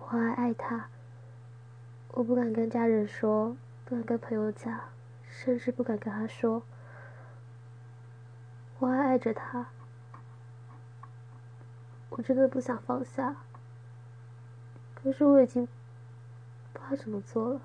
我还爱他。我不敢跟家人说不敢跟朋友讲甚至不敢跟他说。我还爱着他。我真的不想放下。可是我已经不知道怎么做了。